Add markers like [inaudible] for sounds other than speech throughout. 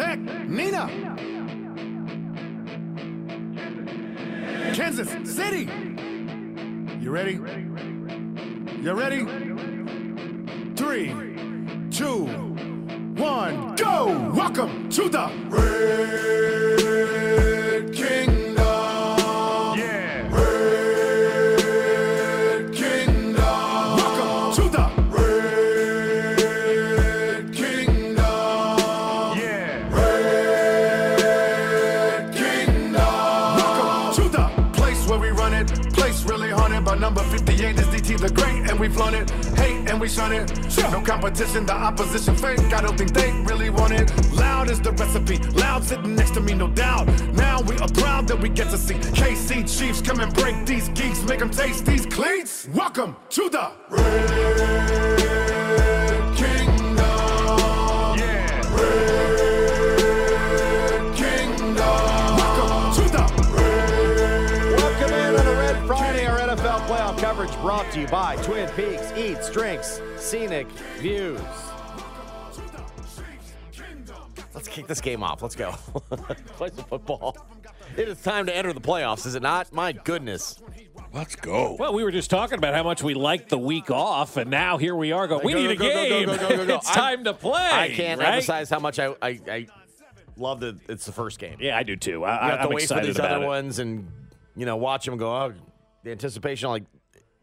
Nina. Kansas City. You ready? You ready? Three, two, one, go! Welcome to the Red Kingdom. Great, and we flaunt it. Hate and we shun it. No competition, the opposition fake. I don't think they really want it. Loud is the recipe. Loud sitting next to me, no doubt. Now we are proud that we get to see KC Chiefs come and break these geeks, make them taste these cleats. Welcome to the Red NFL playoff coverage brought to you by Twin Peaks Eats, Drinks, Scenic Views. Let's kick this game off. Let's go. [laughs] Play some football. It is time to enter the playoffs, is it not? My goodness. Let's go. Well, we were just talking about how much we liked the week off, and now here we are going. We Go, need a go, go, go, game. go, go, go, go. [laughs] it's I'm- time to play. I can't right? emphasize how much I, I, I love that it's the first game. Yeah, I do too. I, You have I'm to wait for these other it. ones and you know watch them go. Oh, the anticipation like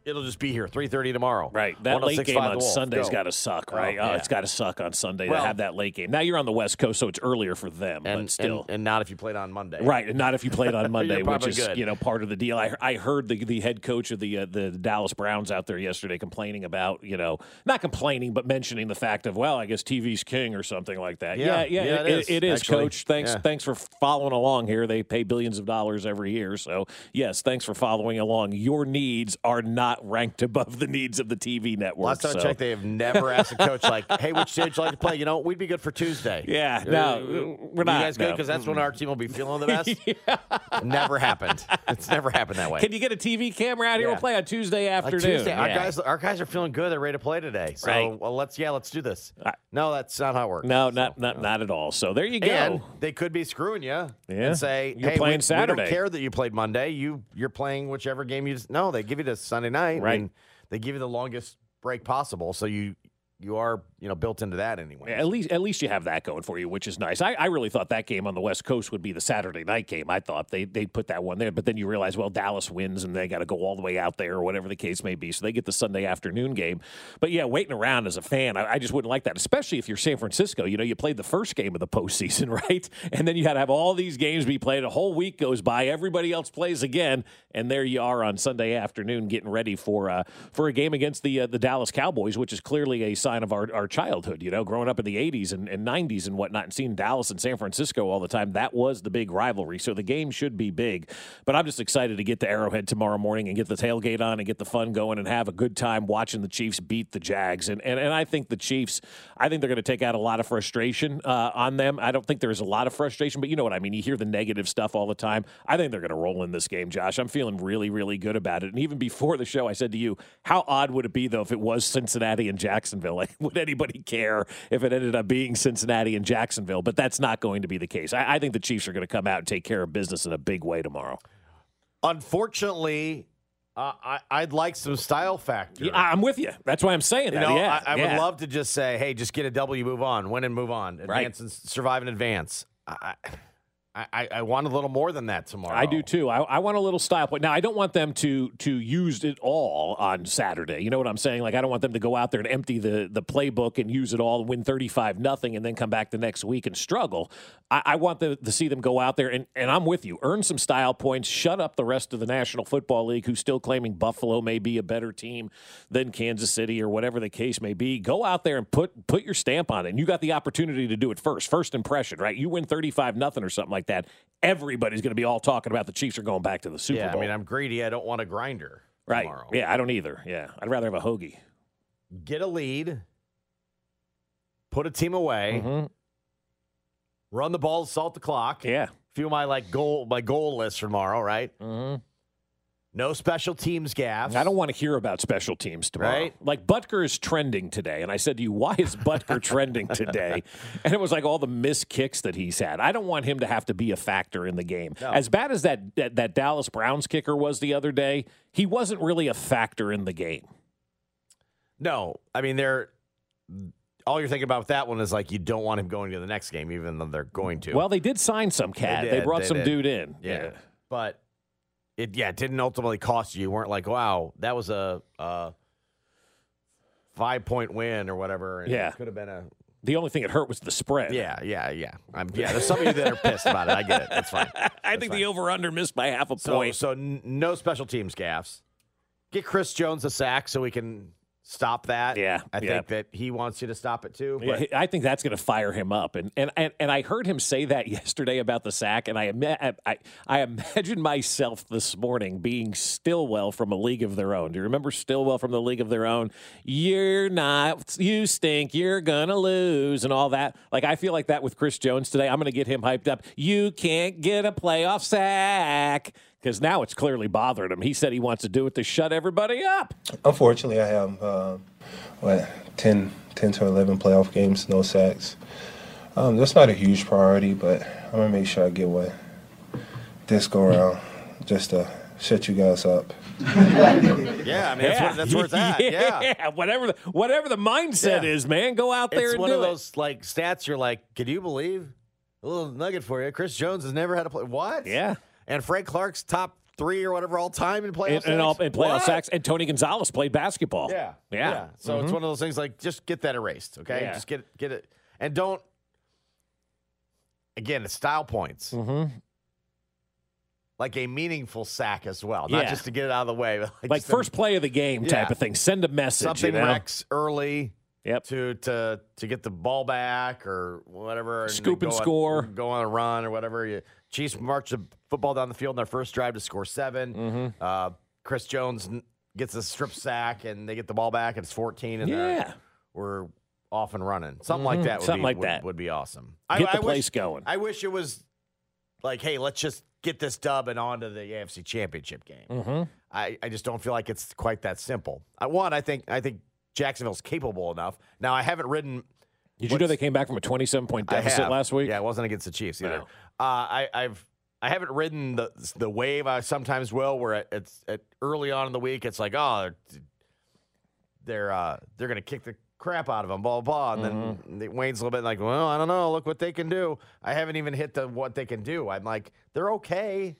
it'll just be here 3:30 tomorrow. Right, that late game on Wolf. Sunday's Go. got to suck, right? Oh, Oh, it's got to suck on Sunday Well- to have that late game. Now you're on the West Coast, so it's earlier for them, and, but still. and, and not if you played on Monday. Right, and not if you played on [laughs] Monday, which is good. you know part of the deal. I, I heard the the head coach of the uh, the Dallas Browns out there yesterday complaining about you know not complaining but mentioning the fact of well I guess TV's king or something like that. Yeah, yeah, yeah, it it, is, it is, coach. Thanks Yeah. thanks for following along here. They pay billions of dollars every year, so yes, thanks for following along. Your needs are not ranked above the needs of the TV network. Last time so. I checked, they have never asked a coach like, "Hey, which day would you like to play?" You know, we'd be good for Tuesday. Yeah, Uh, no, we're You not. guys good no. because that's when our team will be feeling the best. [laughs] Never happened. It's never happened that way. Can you get a TV camera out here? Yeah. We'll play on Tuesday Like afternoon. Tuesday, our guys, our guys are feeling good. They're ready to play today. So, Right. well, let's yeah, let's do this. I- no, that's not how it works. No, So, not not not at all. So there you go. And they could be screwing you Yeah. and say, You're "Hey, playing we, we don't care that you played Monday. You you're playing whichever game you just no. They give you the Sunday night, Right. And they give you the longest break possible, so you you are you know built into that anyway. At least, at least you have that going for you, which is nice. I, I really thought that game on the West Coast would be the Saturday night game. I thought they they put that one there, but then you realize, well, Dallas wins and they got to go all the way out there or whatever the case may be. So they get the Sunday afternoon game. But yeah, waiting around as a fan, I, I just wouldn't like that, especially if you're San Francisco. You know, you played the first game of the postseason, [laughs] right? And then you had to have all these games be played. A whole week goes by, everybody else plays again, and there you are on Sunday afternoon getting ready for uh, for a game against the uh, the Dallas Cowboys, which is clearly a sign of our, our childhood. You know, growing up in the '80s and, and '90s and whatnot, and seeing Dallas and San Francisco all the time, that was the big rivalry. So the game should be big. But I'm just excited to get to Arrowhead tomorrow morning and get the tailgate on and get the fun going and have a good time watching the Chiefs beat the Jags. And and, and I think the Chiefs, I think they're going to take out a lot of frustration uh, on them. I don't think there's a lot of frustration, but you know what I mean. You hear the negative stuff all the time. I think they're going to roll in this game, Josh. I'm feeling really, really good about it. And even before the show, I said to you, how odd would it be though if it was Cincinnati and Jacksonville? [laughs] Like, would anybody care if it ended up being Cincinnati and Jacksonville? But that's not going to be the case. I, I think the Chiefs are going to come out and take care of business in a big way tomorrow. Unfortunately, uh, I, I'd like some style factor. Yeah, I'm with you. That's why I'm saying You know, yeah, I, I yeah. would love to just say, "Hey, just get a W, move on, win and move on, advance and survive and advance." I, I I, want a little more than that tomorrow. I do too. I, I want a little style point. Now, I don't want them to to use it all on Saturday. You know what I'm saying? Like, I don't want them to go out there and empty the the playbook and use it all and win 35 nothing, and then come back the next week and struggle. I, I want the, to see them go out there and and I'm with you. Earn some style points. Shut up the rest of the National Football League, who's still claiming Buffalo may be a better team than Kansas City or whatever the case may be. Go out there and put put your stamp on it. And you got the opportunity to do it first. First impression, right? You win 35 nothing or something like that. Everybody's going to be all talking about the Chiefs are going back to the Super yeah, Bowl. I mean, I'm greedy. I don't want a grinder. right. Tomorrow. Yeah, I don't either. Yeah. I'd rather have a hoagie. Get a lead. Put a team away. Mhm. Run the ball. Salt the clock. Yeah. Few of my like goal my goal list for tomorrow. Right. Mhm. No special teams gaffes. I don't want to hear about special teams tomorrow. Right. Like Butker is trending today, and I said to you, "Why is Butker trending today?" [laughs] And it was like all the missed kicks that he's had. I don't want him to have to be a factor in the game. No. As bad as that, that that Dallas Browns kicker was the other day, he wasn't really a factor in the game. No, I mean they're all you're thinking about with that one is like you don't want him going to the next game, even though they're going to. Well, they did sign some cat. They, did, brought they some did. dude in. yeah. but it yeah it didn't ultimately cost you. You weren't like wow that was a, a five point win or whatever. and Yeah. it could have been a The only thing that hurt was the spread. yeah yeah yeah. I'm, yeah, there's some of you that are pissed about it. I get it. That's fine. [laughs] I think the over under missed by half a So point. so n- no special teams gaffes. Get Chris Jones a sack so we can stop that. Yeah, I yeah. think that he wants you to stop it too. Yeah, I think that's going to fire him up, and, and and and I heard him say that [laughs] yesterday about the sack, and I I I imagine myself this morning being Stillwell from a League of Their Own. Do you remember Stillwell from the League of Their Own? You're not, you stink, you're gonna lose, and all that. Like I feel like that with Chris Jones today. I'm going to get him hyped up. You can't get a playoff sack. Because now it's clearly bothering him. He said he wants to do it to shut everybody up. Unfortunately, I have uh, what 10, 10 to eleven playoff games, no sacks. Um, that's not a huge priority, but I'm gonna make sure I get one this go around, just to shut you guys up. yeah, I mean that's, where, that's where it's [laughs] at. Yeah. whatever the whatever the mindset Yeah. is, man, go out there It's and one do of it. those like stats you're like, can you believe? A little nugget for you. Chris Jones has never had a play. What? Yeah. And Frank Clark's top three or whatever all time in playoff And, and, all, sacks? and playoff What? sacks. And Tony Gonzalez played basketball. Yeah. Yeah. So it's one of those things like just get that erased, okay? Yeah. Just get it, get it, and don't. Again, it's style points. Mm-hmm. Like a meaningful sack as well, not Yeah. just to get it out of the way. [laughs] But Like just a- first play of the game type Yeah. of thing. Send a message. something you know? wrecks early. Yep. to to to get the ball back or whatever. Scoop then and go on- score. go on a run or whatever. You, Chiefs march the football down the field in their first drive to score 7 Mm-hmm. Uh, Chris Jones gets a strip sack and they get the ball back it's 14 and Yeah. we're off and running. Something like that. Would Something be, like would, that. would be awesome. Get the wish- place going. I wish it was like, hey, let's just get this dub and on to the AFC Championship game. Mm-hmm. I, I just don't feel like it's quite that simple. I, one, I think I think Jacksonville's capable enough. Now I haven't ridden. Did you know they came back from a 27 point deficit last week? Yeah, it wasn't against the Chiefs either. No. Uh, I, I've I haven't ridden the the wave I sometimes will, where it- it's at early on in the week. It's like, oh, they're uh, they're gonna kick the crap out of them, blah blah. blah. And Mm-hmm. then it wanes a little bit, like, well, I don't know. Look what they can do. I haven't even hit the what they can do. I'm like, they're okay.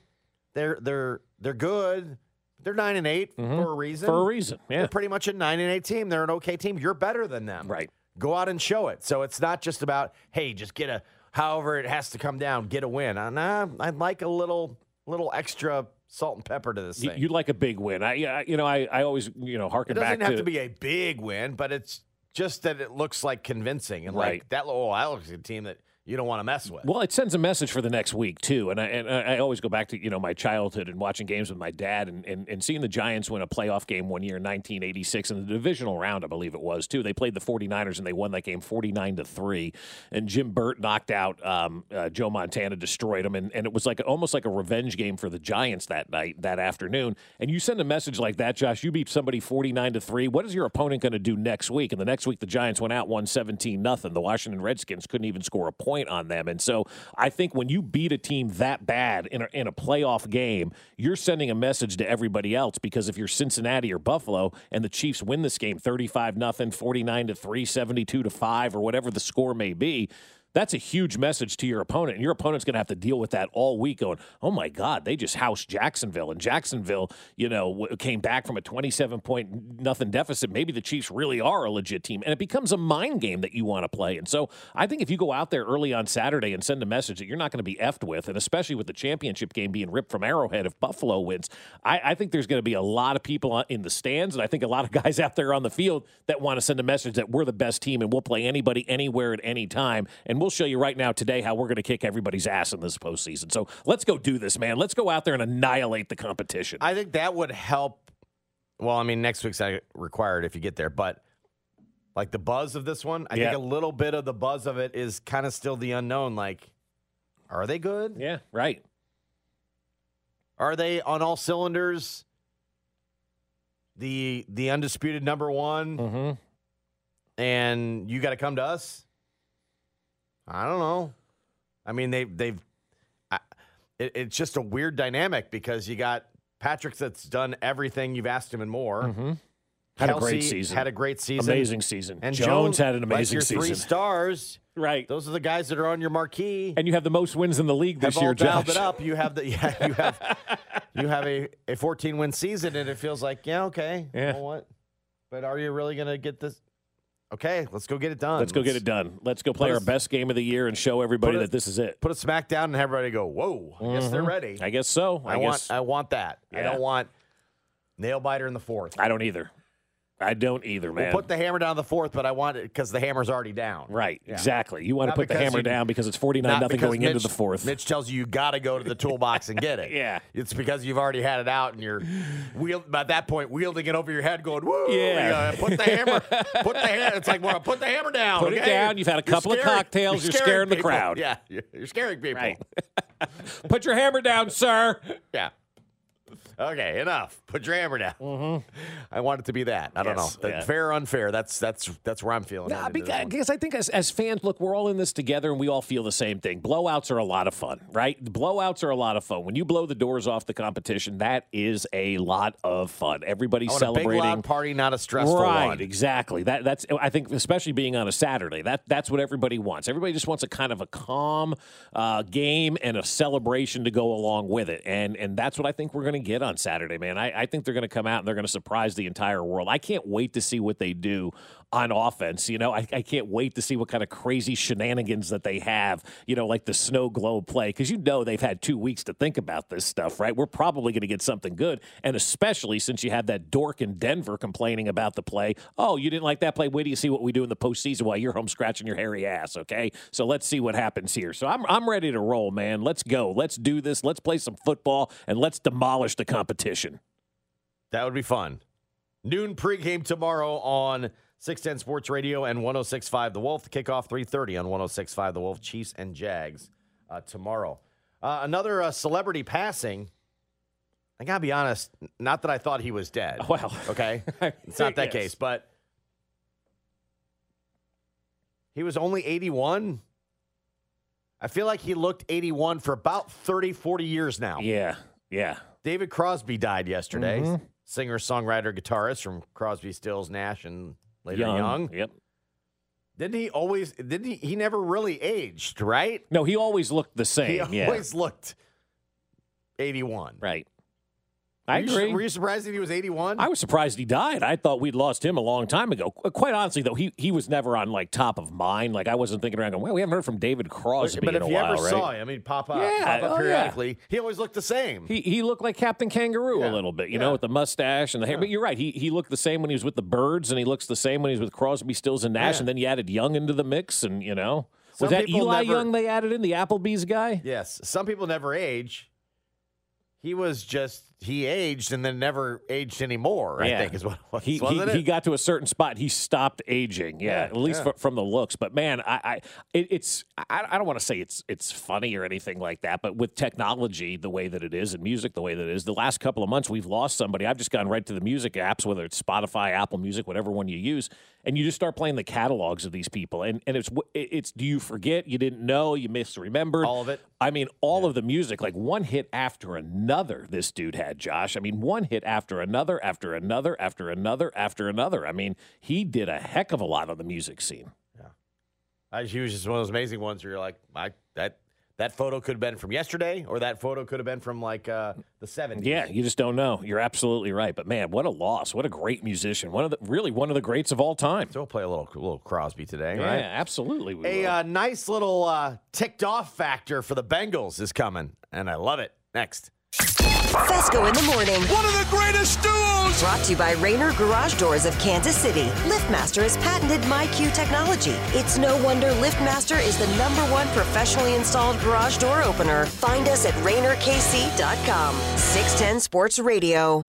They're they're they're good. They're nine and 8 for a reason. Mm-hmm. For a reason. Yeah. They're pretty much a nine and eight team. They're an okay team. You're better than them. Right. Go out and show it. So it's not just about, hey, just get a however it has to come down, get a win. Uh, nah, I'd like a little little extra salt and pepper to this thing. You'd like a big win. I, you know, I, I always, you know, it harken doesn't back have to be a big win, but it's just that it looks like convincing and Right. like that. Oh, that looks like a team that you don't want to mess with. Well, it sends a message for the next week too, and I and I always go back to you know my childhood and watching games with my dad and, and, and seeing the Giants win a playoff game one year in 1986 in the divisional round, I believe it was too. They played the 49ers and they won that game 49 to three, and Jim Burt knocked out um, uh, Joe Montana, destroyed him, and, and it was like almost like a revenge game for the Giants that night that afternoon. And you send a message like that, Josh. You beat somebody 49 to three. What is your opponent going to do next week? And the next week the Giants went out, won 17 nothing. The Washington Redskins couldn't even score a point on them, and so I think when you beat a team that bad in a, in a playoff game, you're sending a message to everybody else because if you're Cincinnati or Buffalo and the Chiefs win this game 35 nothing, 49 to 3, 72 to 5 or whatever the score may be, that's a huge message to your opponent. And your opponent's going to have to deal with that all week going, oh my God, they just housed Jacksonville. And Jacksonville, you know, came back from a 27 point nothing deficit. Maybe the Chiefs really are a legit team. And it becomes a mind game that you want to play. And so I think if you go out there early on Saturday and send a message that you're not going to be effed with, and especially with the championship game being ripped from Arrowhead if Buffalo wins, I, I think there's going to be a lot of people in the stands. And I think a lot of [laughs] guys out there on the field that want to send a message that we're the best team and we'll play anybody anywhere at any time. And we'll show you right now today how we're going to kick everybody's ass in this postseason. So let's go do this, man. Let's go out there and annihilate the competition. I think that would help. Well, I mean, next week's required if you get there, but like the buzz of this one, I Yeah. think a little bit of the buzz of it is kind of still the unknown. Like, are they good? yeah, right. Are they on all cylinders? The the undisputed number one, Mm-hmm. and you got to come to us. I don't know. I mean, they they've. I, it, it's just a weird dynamic because you got Patrick that's done everything you've asked him and more. Mm-hmm. Had a great season. Had a great season. Amazing season. And Jones, had an like amazing your season. Three stars. Right. Those are the guys that are on your marquee. And you have the most wins in the league this have year, all Josh. it up. You have the yeah, you have [laughs] you have a, a 14 win season, and it feels like yeah, okay, Yeah. You know what? But are you really gonna get this? Okay, let's go get it done. Let's go get it done. Let's go play Put our best game of the year and show everybody that this is it. Put a smack down and have everybody go, whoa! I guess they're ready. Mm-hmm. I guess so. I, I, guess want I want that. I don't want nail biter in the fourth. I don't either. I don't either, man. We'll put the hammer down the fourth, but I want it because the hammer's already down. right, Yeah. exactly. You want to put the hammer you- down because it's 49 Not nothing going Mitch, into the fourth. Mitch tells you you got to go to the toolbox and get it. [laughs] Yeah. it's because you've already had it out and you're wheel, by that point wielding it over your head, going woo. Yeah. you know, put the hammer. Put the hammer. It's like well, put the hammer down. Put it down. You've had a You're couple of cocktails. You're scaring the crowd. Yeah, you're, you're scaring people. Right. [laughs] Put your hammer down, sir. Yeah. Okay, enough. Put your hammer down. [laughs] I want it to be that. I don't Mm-hmm. Yes, know. yeah. Fair or unfair. That's that's that's where I'm feeling. Nah, because, I think as, as fans, look, we're all in this together and we all feel the same thing. Blowouts are a lot of fun, right? Blowouts are a lot of fun. When you blow the doors off the competition, that is a lot of fun. Everybody's want a big celebrating. party, not a stressful right, one. exactly. That that's I think especially being on a Saturday. That that's what everybody wants. Everybody just wants a kind of a calm uh, game and a celebration to go along with it. And and that's what I think we're going to get on Saturday, man. I, I think they're going to come out and they're going to surprise the entire world. I can't wait to see what they do on offense. You know, I, I can't wait to see what kind of crazy shenanigans that they have. You know, like the snow globe play because you know they've had two weeks to think about this stuff, right? We're probably going to get something good, and especially since you had that dork in Denver complaining about the play. Oh, you didn't like that play? Wait till you see what we do in the postseason while you're home scratching your hairy ass. Okay, so let's see what happens here. So I'm I'm ready to roll, man. Let's go. Let's do this. Let's play some football and let's demolish the competition. That would be fun. Noon pregame tomorrow on 610 Sports Radio and 1065 The Wolf. Kickoff 330 on 1065 The Wolf. Chiefs and Jags uh, tomorrow. Uh, another uh, celebrity passing. I gotta be honest. Not that I thought he was dead. [laughs] Well, Okay, [laughs] it's not that Yes. case, but he was only 81. I feel like he looked 81 for about 30, 40 years now. Yeah, yeah. David Crosby died yesterday. Mhm. Singer, songwriter, guitarist from Crosby, Stills, Nash, and later Young. Yep. Didn't he always? Didn't he? He never really aged, right? No, he always looked the He same. yeah. always looked eighty-one. Right. I Were you- agree. Were you surprised that he was eighty-one? I was surprised he died. I thought we'd lost him a long time ago. Quite honestly, though, he, he was never on like top of mind. Like I wasn't thinking around going, well, we haven't heard from David Crosby but in if a you ever right? saw him, he'd pop up, Yeah, pop up oh, yeah. periodically. He always looked the same. He he looked like Captain Kangaroo Yeah. a little bit, you Yeah. know, with the mustache and the hair. But you're right. He he looked the same when he was with the Byrds, and he looks the same when he's with Crosby, Stills, and Nash. Yeah. And then you added Young into the mix, and you know, Some was that Eli never- Young they added in the Applebee's guy? yes, some people never age. He was just he aged and then never aged anymore. I think is what was. He, he, he got to a certain spot. He stopped aging. Yeah, Yeah, at least yeah. fr- from the looks. But man, I, I it, it's I, I don't want to say it's it's funny or anything like that. But with technology the way that it is and music the way that it is, the last couple of months we've lost somebody. I've just gone right to the music apps, whether it's Spotify, Apple Music, whatever one you use, and you just start playing the catalogs of these people. And and it's it's do you forget? You didn't know? You misremembered? All of it? I mean, all of the music, like one hit after another, this dude had, Josh. I mean, one hit after another, after another, after another, after another. I mean, he did a heck of a lot on the music scene. Yeah. I he was just one of those amazing ones where you're like, I that that photo could have been from yesterday, or that photo could have been from like uh, the 70s. Yeah, you just don't know. You're absolutely right. But man, what a loss! What a great musician. One of the really one of the greats of all time. So we'll play a little little Crosby today, Yeah, right? absolutely. We A will. uh, nice little uh, ticked off factor for the Bengals is coming, and I love it. Next. Fescoe in the morning. One of the greatest duos! Brought to you by Rainer Garage Doors of Kansas City. LiftMaster has patented MyQ technology. It's no wonder LiftMaster is the number one professionally installed garage door opener. Find us at RainerKC.com. 610 Sports Radio.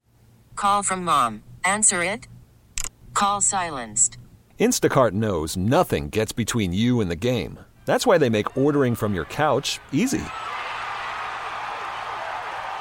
Call from mom. Answer it. Call silenced. Instacart knows nothing gets between you and the game. That's why they make ordering from your couch easy.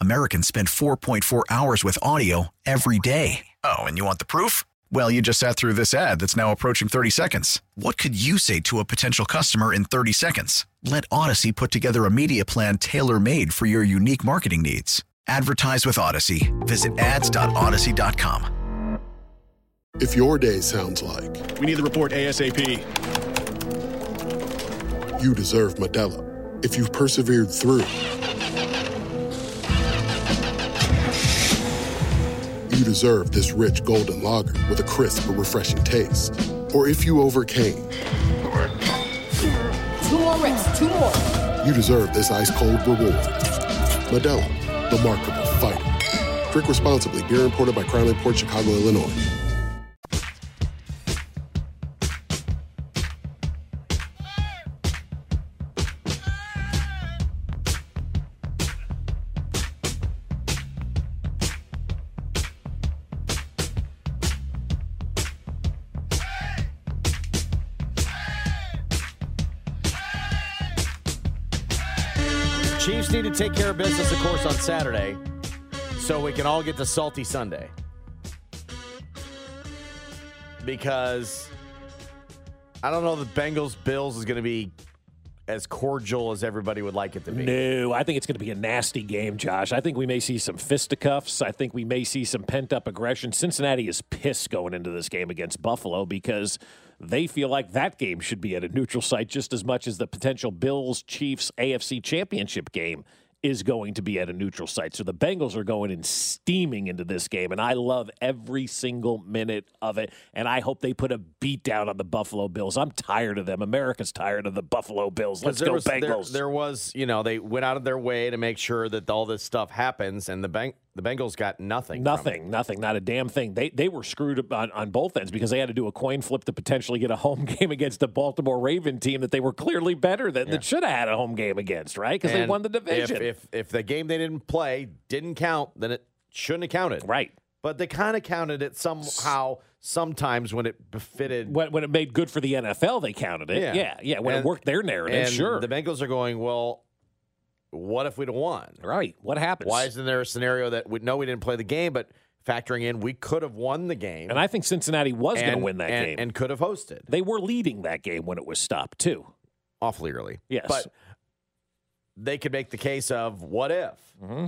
Americans spend 4.4 hours with audio every day. Oh, and you want the proof? Well, you just sat through this ad that's now approaching 30 seconds. What could you say to a potential customer in 30 seconds? Let Odyssey put together a media plan tailor made for your unique marketing needs. Advertise with Odyssey. Visit ads.odyssey.com. If your day sounds like We need the report ASAP. you deserve Modelo, if you've persevered through, you deserve this rich golden lager with a crisp but refreshing taste. Or if you overcame, Two more reps, two more. you deserve this ice cold reward. Modelo, the Markable Fighter. Drink responsibly. Beer imported by Crown Port Chicago, Illinois. Take care of business, of course, on Saturday, so we can all get to Salty Sunday. Because I don't know the Bengals Bills is going to be as cordial as everybody would like it to be. No, I think it's going to be a nasty game, Josh. I think we may see some fisticuffs. I think we may see some pent up aggression. Cincinnati is pissed going into this game against Buffalo because they feel like that game should be at a neutral site just as much as the potential Bills Chiefs AFC Championship game is going to be at a neutral site. So the Bengals are going and steaming into this game, and I love every single minute of it. And I hope they put a beat down on the Buffalo Bills. I'm tired of them. America's tired of the Buffalo Bills. Let's go was, there- Bengals. There, was, you know, they went out of their way to make sure that all this stuff happens, and the bank, the Bengals got nothing. Nothing, nothing, not a damn thing. They they were screwed on, on both ends because they had to do a coin flip to potentially get a home [laughs] game against the Baltimore Raven team that they were clearly better than, that should have had a home game against, right? Because they won the division. If, if if the game they didn't play didn't count, then it shouldn't have counted. right. But they kind of counted it somehow, sometimes when it befitted. When, when it made good for the NFL, they counted it. Yeah. Yeah, yeah. When And- it worked their narrative, and sure. The Bengals are going, well, what if we'd have won? right. What happens? Why isn't there a scenario that we know we didn't play the game, but factoring in we could have won the game and I think Cincinnati was going to win that and- game. and could have hosted they were leading that game when it was stopped, too. awfully early. Yes. But they could make the case of what if. Mm-hmm.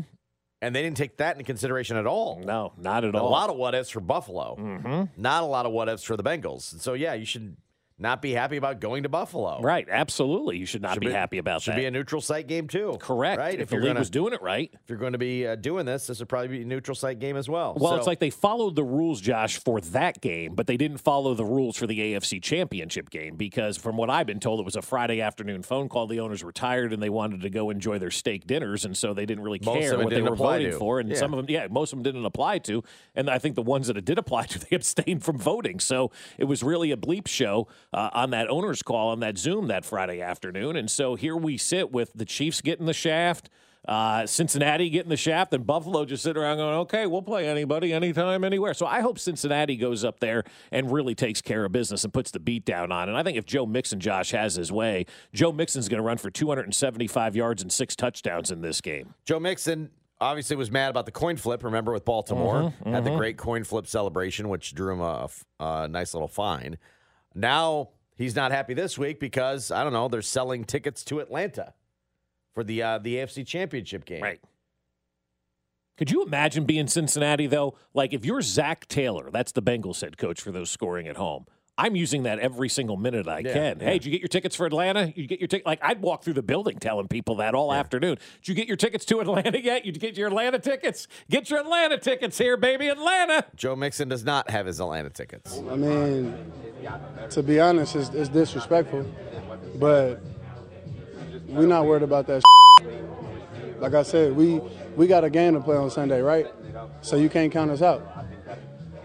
And they didn't take that into consideration at all. No, not at A all. A lot of what ifs for Buffalo, Mm-hmm. not a lot of what ifs for the Bengals. And so, yeah, you should not be happy about going to Buffalo. Right. Absolutely. You should not Should be, happy about should that. Should be a neutral site game too. Correct. Right. If, the you're league gonna, was doing it right. if you're going to be uh, doing this, this would probably be a neutral site game as well. Well, So- it's like they followed the rules, Josh, for that game, but they didn't follow the rules for the AFC Championship game because, from what I've been told, it was a Friday afternoon phone call. The owners were tired and they wanted to go enjoy their steak dinners, and so they didn't really care what they were voting to. for. And Yeah. some of them, yeah, most of them didn't apply to. And I think the ones that it did apply to, [laughs] they abstained from voting. So it was really a bleep show uh, on that owners call on that Zoom that Friday afternoon. And so here we sit with the Chiefs getting the shaft. Uh, Cincinnati getting the shaft, and Buffalo just sitting around going, okay, we'll play anybody, anytime, anywhere. So I hope Cincinnati goes up there and really takes care of business and puts the beat down on. And I think if Joe Mixon, Josh, has his way, Joe Mixon's going to run for 275 yards and six touchdowns in this game. Joe Mixon obviously was mad about the coin flip. Remember with Baltimore, Mhm, had the great coin flip celebration, which drew him a, a nice little fine. Now he's not happy this week because I don't know they're selling tickets to Atlanta for the uh, the AFC Championship game. Right. Could you imagine being Cincinnati though? Like if you're Zac Taylor, that's the Bengals head coach for those scoring at home. I'm using that every single minute I Yeah, can. yeah. Hey, did you get your tickets for Atlanta? You get your ticket? Like I'd walk through the building telling people that all afternoon. Did you get your tickets to Atlanta yet? You get your Atlanta tickets? Get your Atlanta tickets here, baby, Atlanta. Joe Mixon does not have his Atlanta tickets. I mean, to be honest, it's, it's disrespectful, but we're not worried about that. Like I said, we we got a game to play on Sunday, right? So you can't count us out.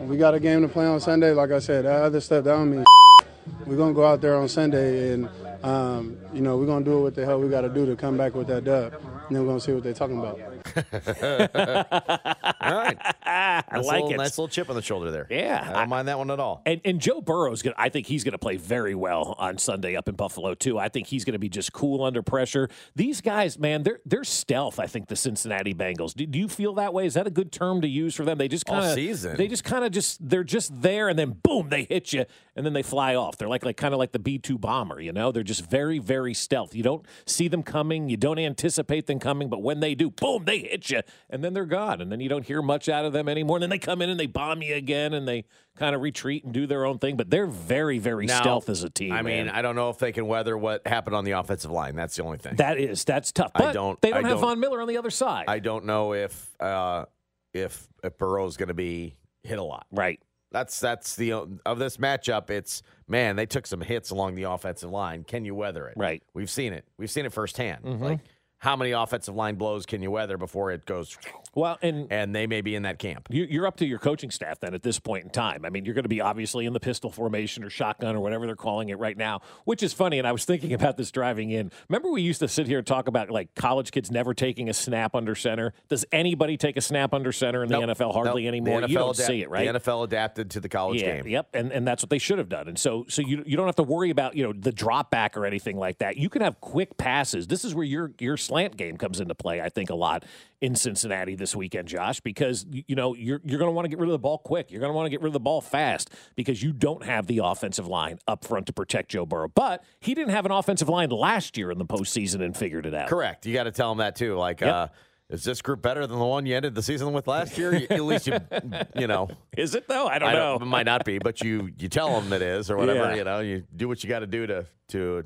We got a game to play on Sunday. Like I said, that other stuff that don't mean. [laughs] We're gonna go out there on Sunday and um, you know we're gonna do what the hell we got to do to come back with that dub, and then we're gonna see what they're talking about. [laughs] All right, [laughs] I nice like little, it. Nice little chip on the shoulder there. Yeah, I don't mind that one at all. And, and Joe Burrow's going to, I think he's going to play very well on Sunday up in Buffalo, too. I think he's going to be just cool under pressure. These guys, man, they're, they're stealth, I think, the Cincinnati Bengals. Do, do you feel that way? Is that a good term to use for them? They just All kind of, season. they just kind of just, they're just there and then boom, they hit you and then they fly off. They're like, like kind of like the B 2 bomber, you know? They're just very, very stealth. You don't see them coming, you don't anticipate them coming, but when they do, boom, they hit you and then they're gone. And then you don't hear much out of them anymore. And then they come in and they bomb you again and they kind of retreat and do their own thing. But they're very, very Now, stealth as a team. I mean, man. I don't know if they can weather what happened on the offensive line. That's the only thing. that is that's tough. I But don't- They don't I have don't- Von Miller on the other side. I don't know if uh, if if Burrow's going to be hit a lot. right. That's that's the of this matchup. It's man, they took some hits along the offensive line. Can you weather it? Right. We've seen it. We've seen it firsthand. Mhm. Like how many offensive line blows can you weather before it goes? Well, and and they may be in that camp. You, you're up to your coaching staff then at this point in time. I mean, you're going to be obviously in the pistol formation or shotgun or whatever they're calling it right now, which is funny. And I was thinking about this driving in. Remember, we used to sit here and talk about like college kids never taking a snap under center. Does anybody take a snap under center in the NFL? Hardly Nope. anymore. The you NFL don't adapt- see it, right? The NFL adapted to the college yeah, game. Yep, and and that's what they should have done. And so so you you don't have to worry about you know the drop back or anything like that. You can have quick passes. This is where your your slant game comes into play. I think a lot in Cincinnati this weekend, Josh, because you know you're you're going to want to get rid of the ball quick. You're going to want to get rid of the ball fast because you don't have the offensive line up front to protect Joe Burrow. But he didn't have an offensive line last year in the postseason and figured it out. Correct. You got to tell them that too. Like, Yep. uh, is this group better than the one you ended the season with last year? At least you, [laughs] you know. Is it though? I don't know. It might not be, but you you tell them it is or whatever. [laughs] Yeah. You know, you do what you got to do to to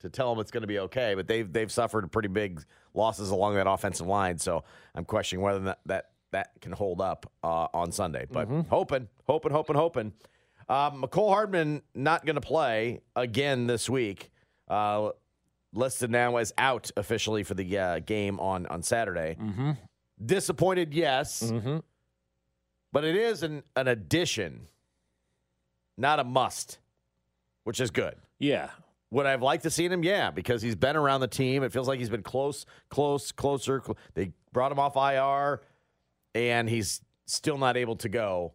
to tell them it's going to be okay. But they've they've suffered pretty big losses along that offensive line, so I'm questioning whether that that, that can hold up uh, on Sunday. But Mm-hmm. hoping, hoping, hoping, hoping. Uh, Mecole Hardman not going to play again this week. Uh, listed now as out officially for the uh, game on on Saturday. Mm-hmm. Disappointed, yes, Mm-hmm. but it is an, an addition, not a must, which is good. Yeah. Would I have liked to seen him? Yeah, because he's been around the team. It feels like he's been close, close, closer. Cl- They brought him off IR, and he's still not able to go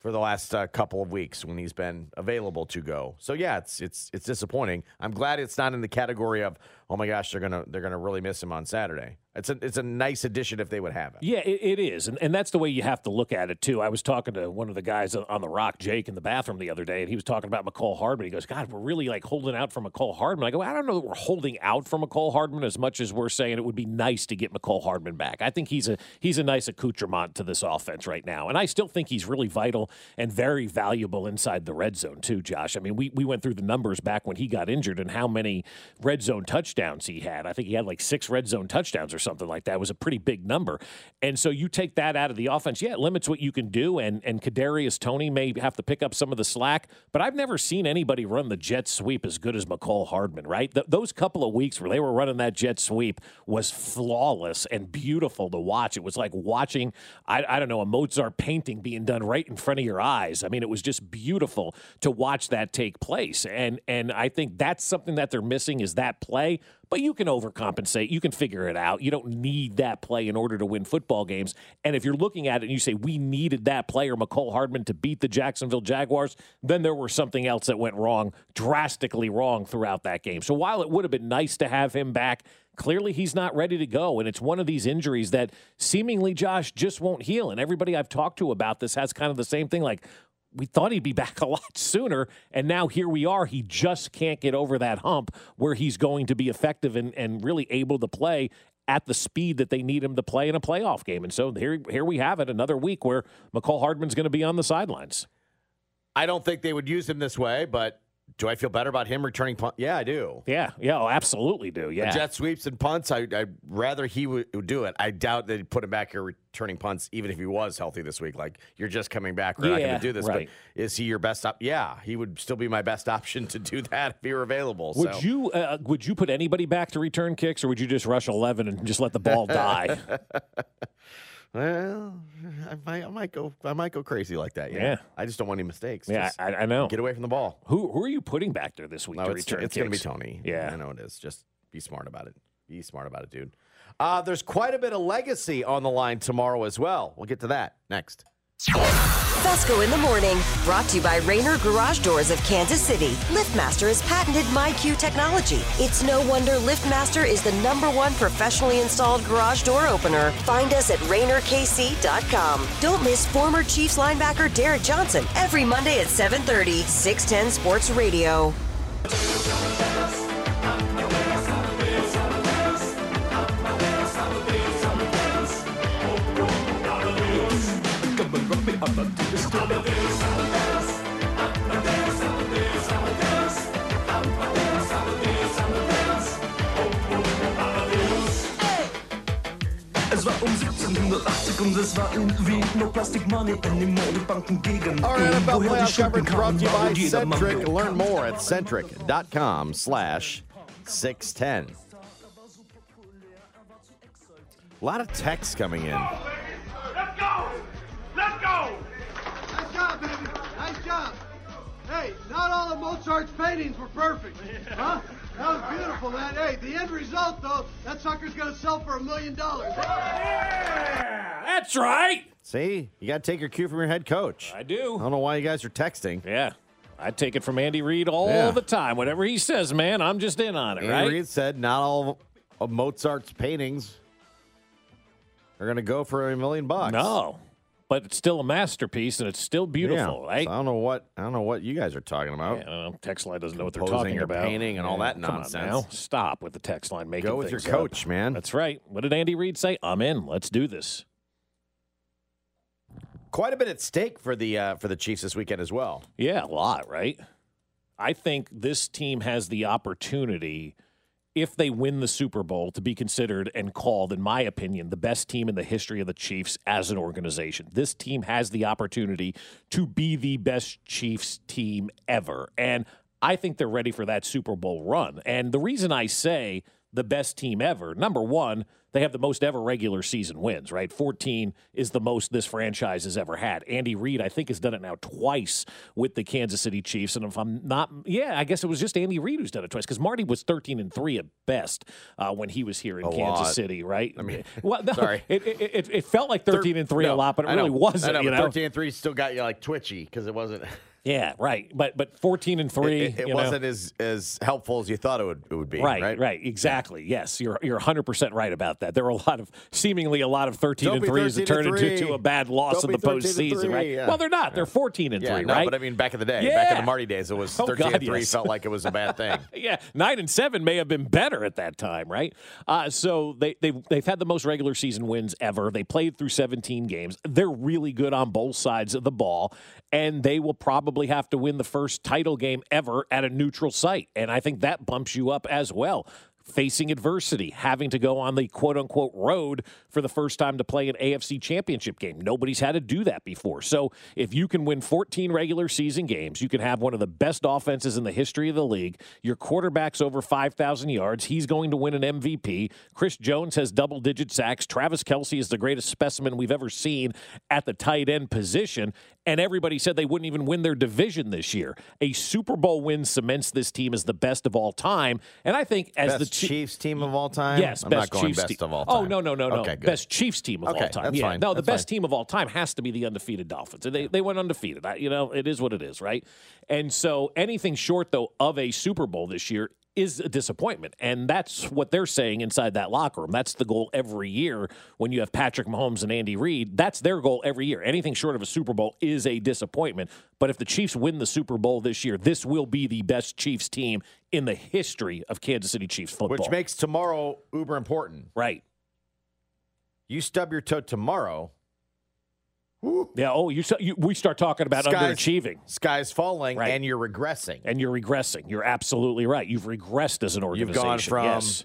for the last uh, couple of weeks when he's been available to go. So yeah, it's it's it's disappointing. I'm glad it's not in the category of oh my gosh they're gonna they're gonna really miss him on Saturday. It's a it's a nice addition if they would have it. Yeah, it, it is, and and that's the way you have to look at it too. I was talking to one of the guys on the Rock, Jake, in the bathroom the other day, and he was talking about Mecole Hardman. He goes, "God, we're really like holding out for Mecole Hardman." I go, "I don't know that we're holding out for Mecole Hardman as much as we're saying it would be nice to get Mecole Hardman back. I think he's a he's a nice accoutrement to this offense right now, and I still think he's really vital and very valuable inside the red zone too, Josh. I mean, we we went through the numbers back when he got injured and how many red zone touchdowns he had. I think he had like six red zone touchdowns or something like that. It was a pretty big number. And so you take that out of the offense, yeah, it limits what you can do. And and Kadarius Toney may have to pick up some of the slack, but I've never seen anybody run the jet sweep as good as Mecole Hardman. Right, Th- those couple of weeks where they were running that jet sweep was flawless and beautiful to watch. It was like watching, I, I don't know, a Mozart painting being done right in front of your eyes. I mean, it was just beautiful to watch that take place. And and I think that's something that they're missing is that play. But you can overcompensate. You can figure it out. You don't need that play in order to win football games. And if you're looking at it and you say, we needed that player, Mecole Hardman, to beat the Jacksonville Jaguars, then there was something else that went wrong, drastically wrong throughout that game. So while it would have been nice to have him back, clearly he's not ready to go. And it's one of these injuries that seemingly, Josh, just won't heal. And everybody I've talked to about this has kind of the same thing like, we thought he'd be back [laughs] a lot sooner, and now here we are. He just can't get over that hump where he's going to be effective and, and really able to play at the speed that they need him to play in a playoff game. And so here, here we have it, another week where Mecole Hardman's going to be on the sidelines. I don't think they would use him this way, but do I feel better about him returning punt? Yeah, I do. Yeah, yeah, oh, absolutely do. Yeah, The jet sweeps and punts. I, I'd rather he would, would do it. I doubt they'd put him back here returning punts, even if he was healthy this week. Like you're just coming back, we're not going to do this. right. But is he your best op? Yeah, he would still be my best [laughs] option to do that if he were available. Would so. you uh, would you put anybody back to return kicks, or would you just rush eleven and just let the ball [laughs] die? [laughs] Well, I might, I might go. I might go crazy like that. Yeah. Yeah. I just don't want any mistakes. yeah, Just I, I know. get away from the ball. Who who are you putting back there this week No, to it's, it's going to be? Toney. Yeah. I know it is. Just be smart about it. Be smart about it, dude. Uh, there's quite a bit of legacy on the line tomorrow as well. We'll get to that next. Fescoe in the morning, brought to you by Rainer Garage Doors of Kansas City. LiftMaster has patented MyQ technology. It's no wonder LiftMaster is the number one professionally installed garage door opener. Find us at RainerKC.com. Don't miss former Chiefs linebacker Derrick Johnson every Monday at 7:30, 610 Sports Radio. Es war um 1780 und es war irgendwie no Plastic Money in den Modebanken gegen Our. NFL playoff coverage brought to you by Centric. Learn more at centric.com slash 610. A lot of texts coming in. Of Mozart's paintings were perfect. [laughs] Huh? That was beautiful, man. Hey, the end result, though, that sucker's going to sell for a million dollars. Yeah, That's right. See, you got to take your cue from your head coach. I do. I don't know why you guys are texting. Yeah. I take it from Andy Reid all Yeah. the time. Whatever he says, man, I'm just in on it, Andy right? Reid said not all of Mozart's paintings are going to go for a million bucks. No. But it's still a masterpiece and it's still beautiful, Yeah. right? So I don't know what I don't know what you guys are talking about. Yeah, I. Text line doesn't know what they're talking about. painting and all that come on nonsense. now. Stop with the text line making Go with your things up. coach, man. That's right. What did Andy Reid say? I'm in. Let's do this. Quite a bit at stake for the uh, for the Chiefs this weekend as well. Yeah, a lot, right? I think this team has the opportunity, if they win the Super Bowl, to be considered and called, in my opinion, the best team in the history of the Chiefs as an organization. This team has the opportunity to be the best Chiefs team ever. And I think they're ready for that Super Bowl run. And the reason I say the best team ever, number one, they have the most ever regular season wins, right? 14 is the most this franchise has ever had. Andy Reid, I think, has done it now twice with the Kansas City Chiefs. And if I'm not, yeah, I guess it was just Andy Reid who's done it twice because Marty was 13 and 3 at best uh, when he was here in A Kansas lot. City, right? I mean, [laughs] well, no, sorry. It, it, it, felt like 13 and 3 a lot, but it I really know. wasn't, I know, you know? 13 and 3 still got you like twitchy because it wasn't Yeah, right. But but 14 and 3, it, it you wasn't as as helpful as you thought it would it would be. Right, Right. right, exactly. Yes, you're you're 100 percent right about that. There were a lot of seemingly a lot of 13 Don't and threes that turned and into three. a bad loss Don't in the be 13 and postseason, right? yeah. Well, they're not. They're 14 and Yeah, three, no, right? but I mean back in the day, back in the Marty days, it was [laughs] Oh, 13 and 3 yes. felt like it was a bad [laughs] thing. yeah, nine and seven may have been better at that time, right? Uh, so they they they've had the most regular season wins ever. They played through 17 games. They're really good on both sides of the ball, and they will probably have to win the first title game ever at a neutral site. And I think that bumps you up as well. Facing adversity, having to go on the quote unquote road for the first time to play an AFC championship game. Nobody's had to do that before. So if you can win 14 regular season games, you can have one of the best offenses in the history of the league. Your quarterback's over 5,000 yards. He's going to win an MVP. Chris Jones has double digit sacks. Travis Kelce is the greatest specimen we've ever seen at the tight end position. And everybody said they wouldn't even win their division this year. A Super Bowl win cements this team as the best of all time. And I think as Best the best Chiefs team of all time. Yes, I'm best not going Chiefs best team. of all oh, time. Oh no, no, no, no. Okay, good. Best Chiefs team of Okay, all time. that's yeah. fine. No, the That's best fine. team of all time has to be the undefeated Dolphins. They they went undefeated. I, you know, it is what it is, right? And so anything short though of a Super Bowl this year is a disappointment. And that's what they're saying inside that locker room. That's the goal every year when you have Patrick Mahomes and Andy Reid. That's their goal every year. Anything short of a Super Bowl is a disappointment. But if the Chiefs win the Super Bowl this year, this will be the best Chiefs team in the history of Kansas City Chiefs football. Which makes tomorrow uber important. right. You stub your toe tomorrow, Yeah. Oh, you, you we start talking about Skies- underachieving, sky's falling, Right. and you're regressing. and you're regressing. You're absolutely right. You've regressed as an organization. You've gone from yes.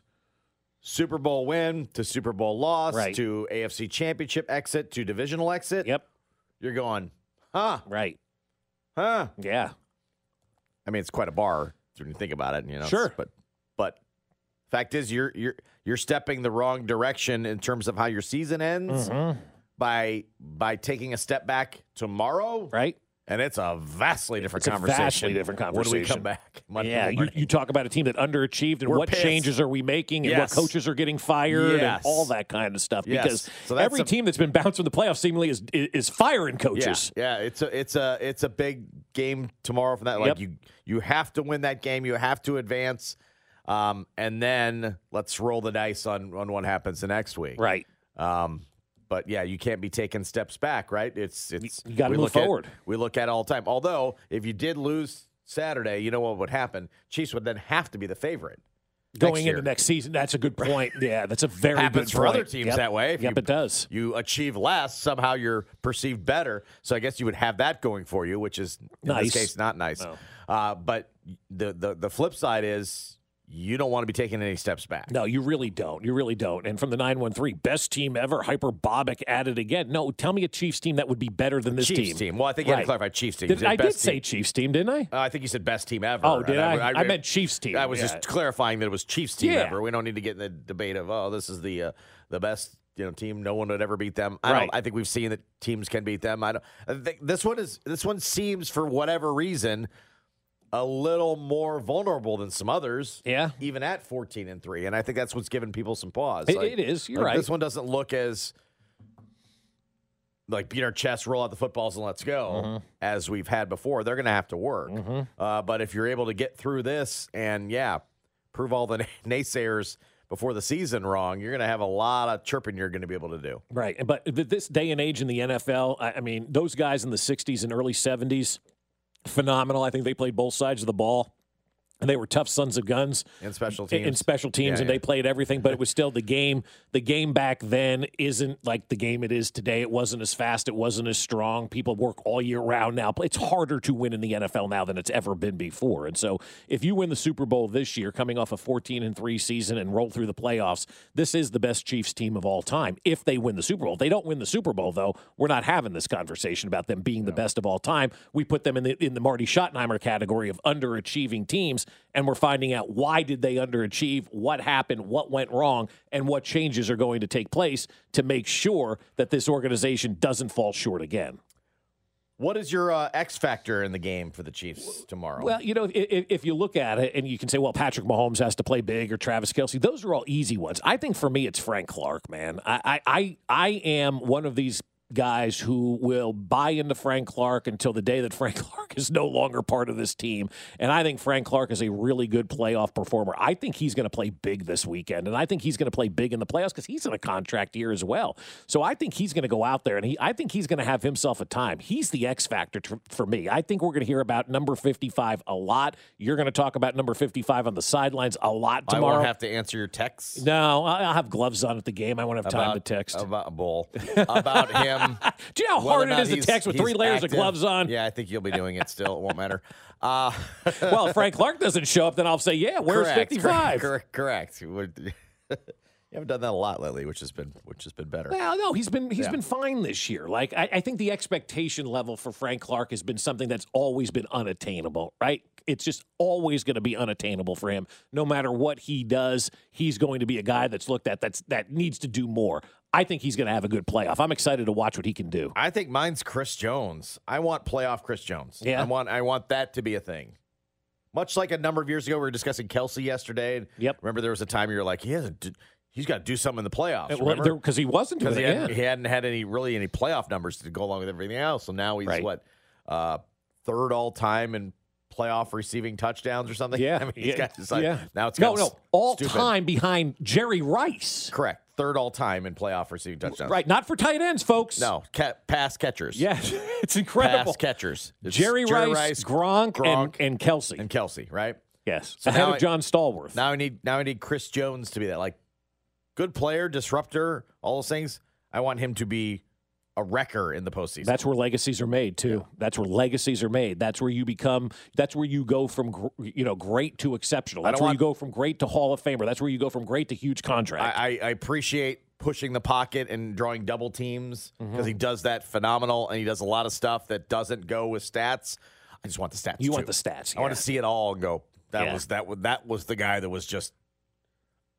Super Bowl win to Super Bowl loss Right. to AFC Championship exit to divisional exit. Yep. You're going, huh? Right. Huh? Yeah. I mean, it's quite a bar when you think about it. You know, Sure. But but fact is, you're you're you're stepping the wrong direction in terms of how your season ends Mm-hmm. By by taking a step back tomorrow. Right. And it's a vastly different It's a conversation. vastly different conversation. When we come back, Monday yeah, you, you talk about a team that underachieved and We're what pissed. changes are we making and Yes. what coaches are getting fired Yes. and all that kind of stuff. Yes. Because So every a- team that's been bounced from the playoffs seemingly is is, is firing coaches. Yeah, yeah, it's a it's a it's a big game tomorrow from that. Like Yep. you you have to win that game. You have to advance, um, and then let's roll the dice on on what happens the next week. Right. Um, but yeah, you can't be taking steps back. Right? It's it's you gotta we move look at- forward. we look at all the time. Although if you did lose Saturday, you know what would happen? Chiefs would then have to be the favorite. Going next into next season, that's a good point. [laughs] Yeah, that's a very happens good for point. other teams Yep. that way. If yep, you, it does. You achieve less, somehow you're perceived better. So I guess you would have that going for you, which is in Nice. this case not nice. No. Uh, but the, the the flip side is you don't want to be taking any steps back. No, you really don't. You really don't. And from the 913, best team ever, hyperbolic at it again. No, tell me a Chiefs team that would be better than this Chiefs team. Well, I think you had to clarify Chiefs team. Did- I did say team. Chiefs team, didn't I? Uh, I think you said best team ever. Oh, did And I? I meant Chiefs team. I was Yeah. just clarifying that it was Chiefs team Yeah. ever. We don't need to get in the debate of oh, this is the uh, the best you know team. No one would ever beat them. I Right. don't. I think we've seen that teams can beat them. I don't. I think this one is this one seems for whatever reason a little more vulnerable than some others. Yeah. even at fourteen and three, and I think that's what's giving people some pause. It- it is. You're right. This one doesn't look as like beat our chest, roll out the footballs, and let's go, Mm-hmm. as we've had before. They're going to have to work. Uh, but if you're able to get through this and, yeah, prove all the [laughs] naysayers before the season wrong, you're going to have a lot of chirping you're going to be able to do. Right. But this day and age in the NFL, I I mean, those guys in the 60s and early 70s, phenomenal. I think they played both sides of the ball. And they were tough sons of guns In special teams. special teams, Yeah, and yeah. they played everything. But it [laughs] was still the game. The game back then isn't like the game it is today. It wasn't as fast. It wasn't as strong. People work all year round now. It's harder to win in the NFL now than it's ever been before. And so, if you win the Super Bowl this year, coming off a 14 and three season, and roll through the playoffs, this is the best Chiefs team of all time. If they win the Super Bowl, if they don't win the Super Bowl though. We're not having this conversation about them being the best of all time. We put them in the in the Marty Schottenheimer category of underachieving teams, and we're finding out why did they underachieve, what happened, what went wrong, and what changes are going to take place to make sure that this organization doesn't fall short again. What is your uh, X factor in the game for the Chiefs tomorrow? Well, you know, if, if you look at it and you can say, well, Patrick Mahomes has to play big or Travis Kelce, those are all easy ones. I think for me, it's Frank Clark, man. I, I, I, I am one of these guys who will buy into Frank Clark until the day that [laughs] Frank Clark is no longer part of this team. And I think Frank Clark is a really good playoff performer. I think he's going to play big this weekend. And I think he's going to play big in the playoffs because he's in a contract year as well. So I think he's going to go out there and he, I think he's going to have himself a time. He's the X factor for me. I think we're going to hear about number 55 a lot. You're going to talk about number 55 on the sidelines a lot tomorrow. I won't have to answer your texts. no, I'll have gloves on at the game. I won't have time to text. about bull [laughs] about him. [laughs] Do you know how hard it is to text with three layers active. of gloves on? Yeah, I think you'll be doing it still. It won't matter. Uh, [laughs] well, if Frank Clark doesn't show up, then I'll say, yeah, where's correct, 55? Correct. Correct. You [laughs] you haven't done that a lot lately, which has been which has been better. Well, no, he's been he's Yeah. been fine this year. Like I, I think the expectation level for Frank Clark has been something that's always been unattainable, right? It's just always going to be unattainable for him. No matter what he does, he's going to be a guy that's looked at that's that needs to do more. I think he's going to have a good playoff. I'm excited to watch what he can do. I think mine's Chris Jones. I want playoff Chris Jones. Yeah. I want I want that to be a thing. Much like a number of years ago, we were discussing Kelce yesterday. And Yep. Remember, there was a time you were like, he hasn't. d- He's got to do something in the playoffs. It wa- remember? there- 'cause he wasn't doing he, hadn't, he hadn't had any really any playoff numbers to go along with everything else. So now he's Right. what uh, third all time in playoff receiving touchdowns or something. [laughs] Yeah, I mean, he's yeah, got like, yeah. now it's no, no, all stupid. time behind Jerry Rice. Correct, third all time in playoff receiving touchdowns. Right, not for tight ends, folks. No, ca- pass catchers. Yeah, [laughs] it's incredible. pass catchers. It's Jerry, Rice, Gronk, Gronk, and, and Kelce. and Kelce. Right. yes, So ahead now of I- John Stallworth. Now I need now I need Chris Jones to be that like good player, disruptor, all those things. I want him to be a wrecker in the postseason. That's where legacies are made too. That's where legacies are made. That's where you become. That's where you go from you know great to exceptional. That's where want- you go from great to Hall of Famer. That's where you go from great to huge contract. I, I, I appreciate pushing the pocket and drawing double teams because mm-hmm. he does that phenomenal and he does a lot of stuff that doesn't go with stats. I just want the stats. You want the stats, I want to see it all and go. That Yeah. was that was that was the guy that was just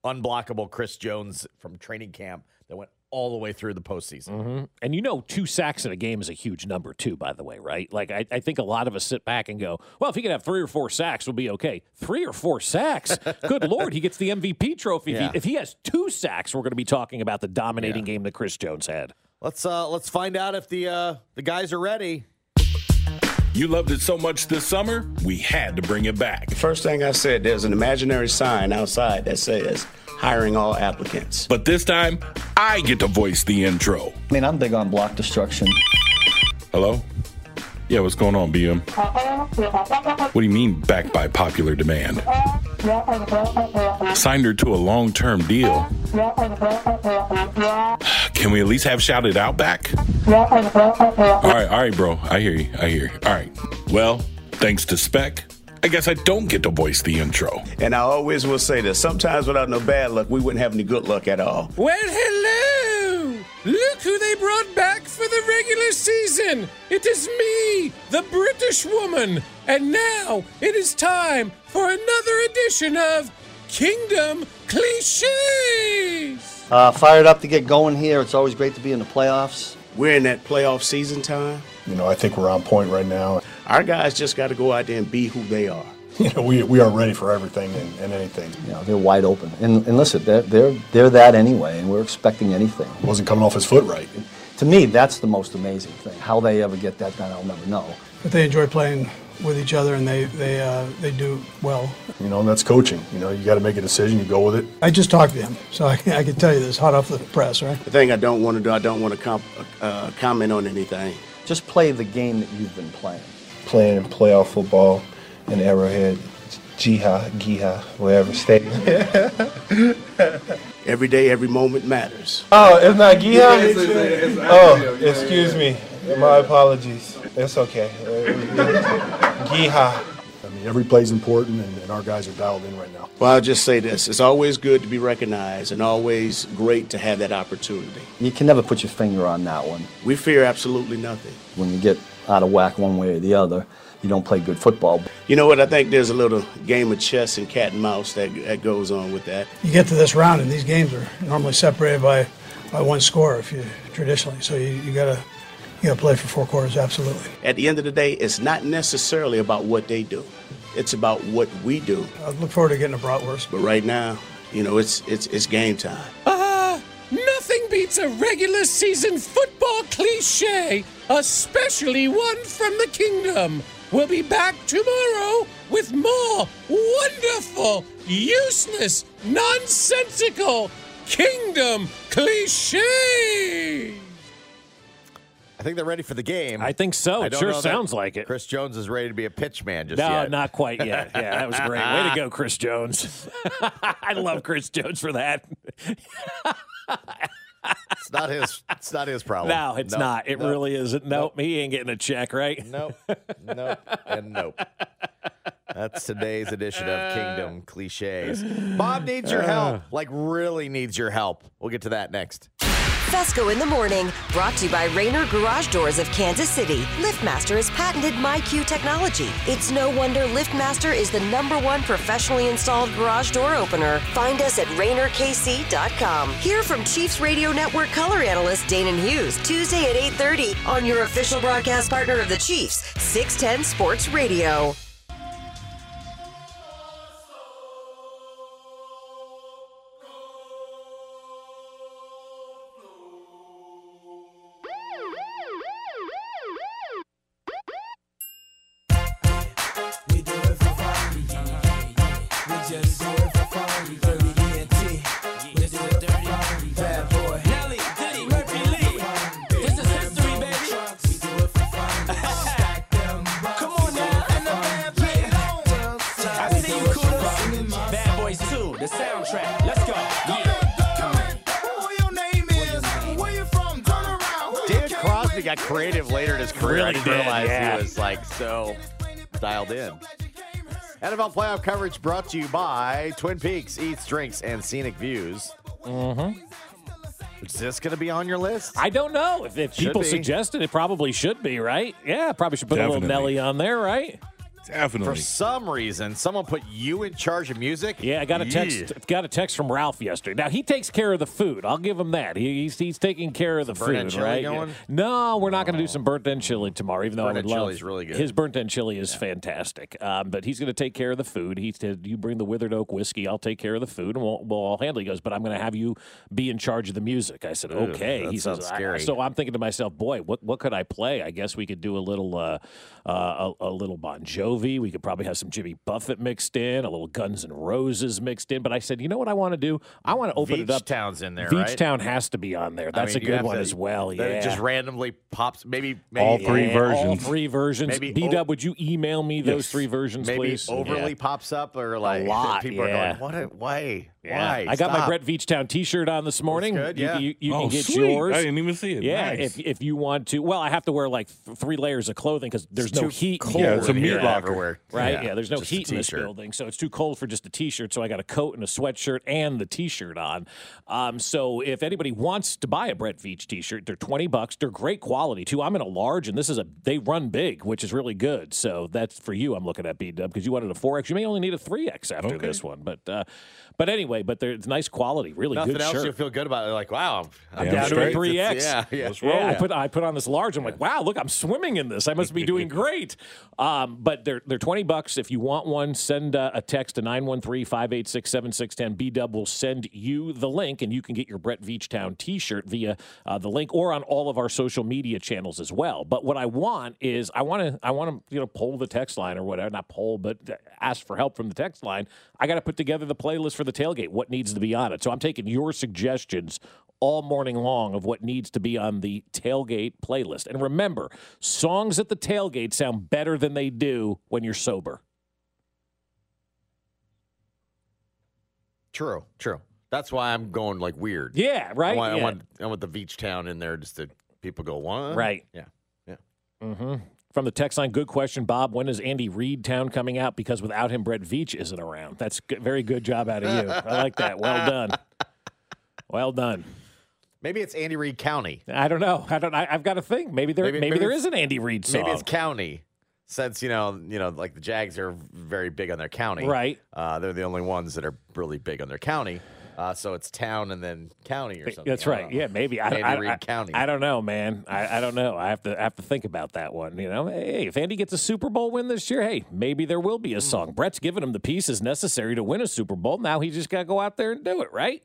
unblockable. Chris Jones from training camp all the way through the postseason. hmm And you know, two sacks in a game is a huge number too. By the way, right? Like I, I think a lot of us sit back and go, "Well, if he can have three or four sacks, we'll be okay." Three or four sacks, [laughs] good lord, he gets the MVP trophy. If, he, if he has two sacks, we're going to be talking about the dominating Yeah. game that Chris Jones had. Let's uh let's find out if the uh the guys are ready. You loved it so much this summer, we had to bring it back. First thing I said, there's an imaginary sign outside that says hiring all applicants. But this time, I get to voice the intro. I mean, I'm big on block destruction. Hello? Yeah, what's going on, BM? What do you mean backed by popular demand? Signed her to a long term deal. Can we at least have shouted out back? All right, all right, bro. I hear you. I hear you. All right. Well, thanks to Spec, I guess I don't get to voice the intro. And I always will say this sometimes without no bad luck, we wouldn't have any good luck at all. Well, hello! Look who they brought back for the regular season! It is me, the British woman! And now it is time for another edition of Kingdom Cliches! Uh, fired up to get going here. It's always great to be in the playoffs. We're in that playoff season time. You know, I think we're on point right now. Our guys just got to go out there and be who they are. [laughs] You know, we, we are ready for everything and, and anything. You know, they're wide open. And, and listen, they're, they're, they're that anyway, and we're expecting anything. Wasn't coming off his foot right. To me, that's the most amazing thing. How they ever get that done, I'll never know. But they enjoy playing with each other, and they they uh, they do well. You know, and that's coaching. You know, you got to make a decision. You go with it. I just talked to him, so I, can- I can tell you this hot off the press, right? The thing I don't want to do, I don't want to comp- uh, comment on anything. Just play the game that you've been playing. Playing playoff football in Arrowhead, Jiha, Giha, wherever stadium. [laughs] Every day, every moment matters. Oh, it's not Giha? Yeah, it's- it's- oh, it's- oh, excuse me. My apologies. It's okay. [laughs] Giha. I mean, every play's important, and, and our guys are dialed in right now. Well, I'll just say this it's always good to be recognized and always great to have that opportunity. You can never put your finger on that one. We fear absolutely nothing. When you get out of whack one way or the other, you don't play good football. You know what? I think there's a little game of chess and cat and mouse that, that goes on with that. You get to this round, and these games are normally separated by, by one score if you traditionally. So you, you gotta you gotta play for four quarters, absolutely. At the end of the day, it's not necessarily about what they do. It's about what we do. I look forward to getting a bratwurst. But right now, you know, it's it's it's game time. Ah, nothing beats a regular season football cliche, especially one from the kingdom. We'll be back tomorrow with more wonderful, useless, nonsensical kingdom cliches. I think they're ready for the game. I think so. I It sure sounds like it. Chris Jones is ready to be a pitch man just no, yet. not quite yet. [laughs] Yeah, that was great. Way to go, Chris Jones. [laughs] I love Chris Jones for that. It's not his. It's not his problem. No, it's Nope. not. It Nope. really isn't. Nope, he ain't getting a check, right? Nope. Nope. and nope. That's today's edition of Kingdom Cliches. Bob needs your uh. help. Like, really needs your help. We'll get to that next. Fescoe in the morning, brought to you by Rainer Garage Doors of Kansas City. LiftMaster has patented MyQ technology. It's no wonder LiftMaster is the number one professionally installed garage door opener. Find us at RainerKC.com. Hear from Chiefs Radio Network color analyst Danan Hughes Tuesday at 8:30 on your official broadcast partner of the Chiefs, 610 Sports Radio. Coverage brought to you by Twin Peaks Eats, Drinks, and Scenic Views. Mm-hmm. Is this going to be on your list? I don't know if, if people be. suggested it probably should be right. Yeah, probably should put a little Nelly on there, right? Definitely. For some reason, someone put you in charge of music. Yeah, I got a text. Yeah. Got a text from Ralph yesterday. Now he takes care of the food. I'll give him that. He, he's he's taking care of the burnt food, chili right? going? No, we're not going to do some burnt end chili tomorrow. Even though Burnt I would love chili's really good. His burnt end chili is fantastic. Um, but he's going to take care of the food. He said, "You bring the withered oak whiskey. I'll take care of the food, and we'll we'll all handle." it." He goes, "But I'm going to have you be in charge of the music." I said, Ugh, "Okay." that he sounds says, I- scary. "So I'm thinking to myself, boy, what what could I play? I guess we could do a little uh, uh, a, a little Bon Jovi. We could probably have some Jimmy Buffett mixed in, a little Guns N' Roses mixed in. But I said, you know what I want to do? I want to open it up. Town's in there, Beach right? Town has to be on there. I That's mean, a good one to- as well. Yeah, it just randomly pops. Maybe, maybe All three Yeah, versions. All three versions. Maybe B Dub, would you email me those three versions, maybe please? overly Yeah. pops up or like [laughs] lot, people yeah. are going, what? A, why? Yeah. Why? I got my Stop." Brett Veachtown T-shirt on this morning. good, You- yeah. You, you Oh, can get sweet. yours. I didn't even see it. Yeah, Nice. if if you want to. Well, I have to wear like th- three layers of clothing because there's It's no heat. cold Yeah, it's a in meat here locker. everywhere. Right? Yeah, there's no just heat in this building, so it's too cold for just a t-shirt. So I got a coat and a sweatshirt and the t-shirt on. Um, so if anybody wants to buy a Brett Veach t-shirt, they're twenty bucks. They're great quality too. I'm in a large, and this is a they run big, which is really good. So that's for you. I'm looking at B Dub because you wanted a four X. You may only need a three X after Okay. this one, but uh, but anyway, but there's nice quality, really Nothing good else shirt. you'll feel good about it. Like, wow, I'm Damn down to a three 3X. X. Yeah, yeah. Let's Yeah. I put I put on this large. I'm like, wow, look, I'm swimming in this. I must be doing [laughs] great. Um, but they're they're twenty bucks. If you want one, send uh, a text to 913-586-7610. B Dub will send you the link, and you can get your Brett Veachtown T-shirt via uh, the link or on all of our social media channels as well. But what I want is I want to I want to you know poll the text line or whatever, not poll, but ask for help from the text line. I got to put together the playlist for the tailgate. What needs to be on it? So I'm taking your suggestions all morning long of what needs to be on the tailgate playlist. And remember, songs at the tailgate sound better than they do when you're sober. True, true. That's why I'm going like weird. Yeah, right? I want, Yeah. I want, I want the beach town in there just to people go, what? Right. Yeah. Yeah. Mm-hmm. From the text line, good question, Bob. When is Andy Reid Town coming out? Because without him, Brett Veach isn't around. That's good, very good job out of you. I like that. Well done. Well done. Maybe it's Andy Reid County. I don't know. I don't. I, I've got to think. Maybe there. Maybe, Maybe- maybe is an Andy Reid song. Maybe it's county. Since you know, you know, like the Jags are very big on their county, Right. Uh, they're the only ones that are really big on their county. Uh, so it's town and then county or something. That's right. Yeah, maybe. I, Andy I, Reid I- County. I don't know, man. I, I don't know. I have to I have to think about that one. You know, hey, if Andy gets a Super Bowl win this year, hey, maybe there will be a song. Brett's given him the pieces necessary to win a Super Bowl. Now he just got to go out there and do it, right?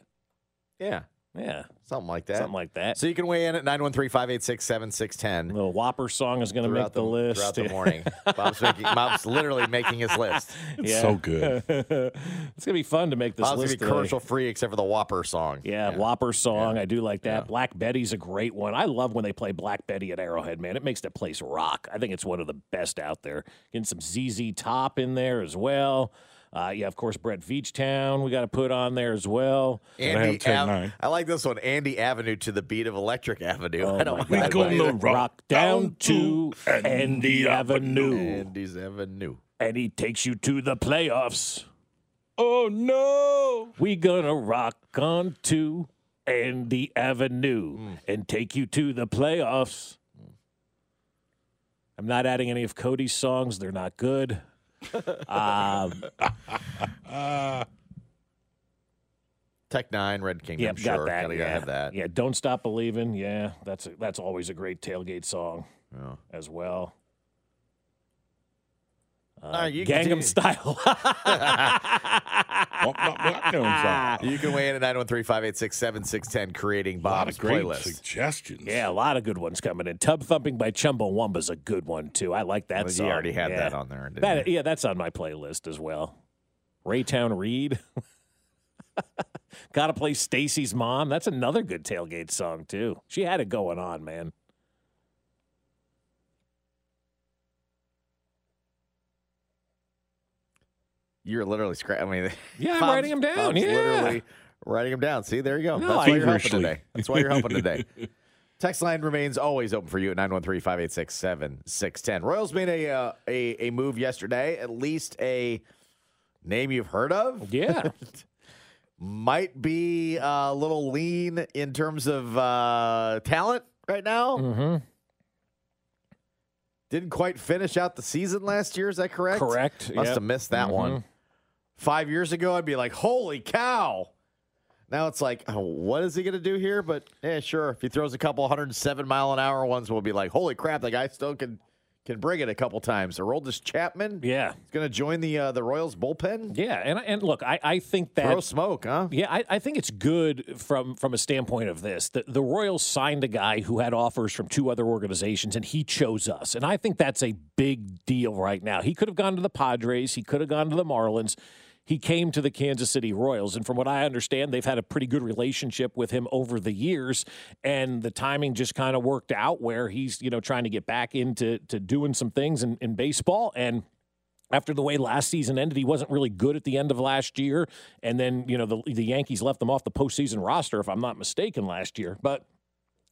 Yeah, Yeah, something like that. something like that. So you can weigh in at 913-586-7610 The Whopper song is going to make the, the, list throughout the [laughs] morning. Bob's, making, Bob's literally making his list. [laughs] Yeah. so good. [laughs] it's gonna be fun to make this Bob's gonna be commercial free except for the Whopper song. Yeah, Whopper song. I do like that. Yeah. Black Betty's a great one. I love when they play Black Betty at Arrowhead, man. It makes the place rock. I think it's one of the best out there. Getting some ZZ Top in there as well. Uh, yeah, of course, Brett Veachtown we got to put on there as well. And I have Andy 10 Ave- I like this one, Andy Avenue to the beat of Electric Avenue. Oh [laughs] I don't my I We don't gonna either. rock down to Andy Andy Avenue. Andy's Avenue. And he takes you to the playoffs. Oh no! We gonna rock on to Andy Avenue Hmm. and take you to the playoffs. I'm not adding any of Cody's songs; they're not good. Um, Tech N9ne, Red Kingdom. yeah, sure. got that. Gotta, yeah. gotta have that. Yeah, don't stop believing. Yeah, that's a, that's always a great tailgate song Yeah. as well. Uh, All right, you can Gangnam. Style. Womp, womp, womp, womp, womp. You can weigh in at 913-586-7610, creating A lot Bob's of great playlist. suggestions. yeah, a lot of good ones coming in. Tub Thumping by Chumbawamba's a good one too. I like that Well, song. you already had Yeah. that on there, didn't That, you? yeah, that's on my playlist as well. Raytown Reed. [laughs] Gotta play Stacy's mom. That's another good tailgate song too. She had it going on, man. You're literally scra- I mean, [laughs] Yeah, I'm writing them down, Bob's yeah. literally writing them down. See, there you go. No, That's I- why you're helping Feverishly. today. That's why you're helping today. [laughs] Text line remains always open for you at 913-586-7610. Royals made a, uh, a a move yesterday, at least a name you've heard of. Yeah. [laughs] Might be a little lean in terms of uh, talent right now. Mm-hmm. Didn't quite finish out the season last year. Is that correct? Correct. Must Yep. have missed that one. Five years ago, I'd be like, "Holy cow!" Now it's like, oh, "What is he going to do here?" But yeah, sure. If he throws a couple 107 mile an hour ones, we'll be like, "Holy crap!" The guy still can can bring it a couple times. Aroldis Chapman, Yeah. he's going to join the uh, the Royals bullpen. Yeah, and and look, I, I think that Throw smoke, huh? Yeah, I, I think it's good from from a standpoint of this. The, the Royals signed a guy who had offers from two other organizations, and he chose us. And I think that's a big deal right now. He could have gone to the Padres. He could have gone to the Marlins. He came to the Kansas City Royals, and from what I understand, they've had a pretty good relationship with him over the years. And the timing just kind of worked out where he's you know trying to get back into to doing some things in, in baseball and after the way last season ended, he wasn't really good at the end of last year. And then, you know, the, the Yankees left him off the postseason roster, if I'm not mistaken, last year. But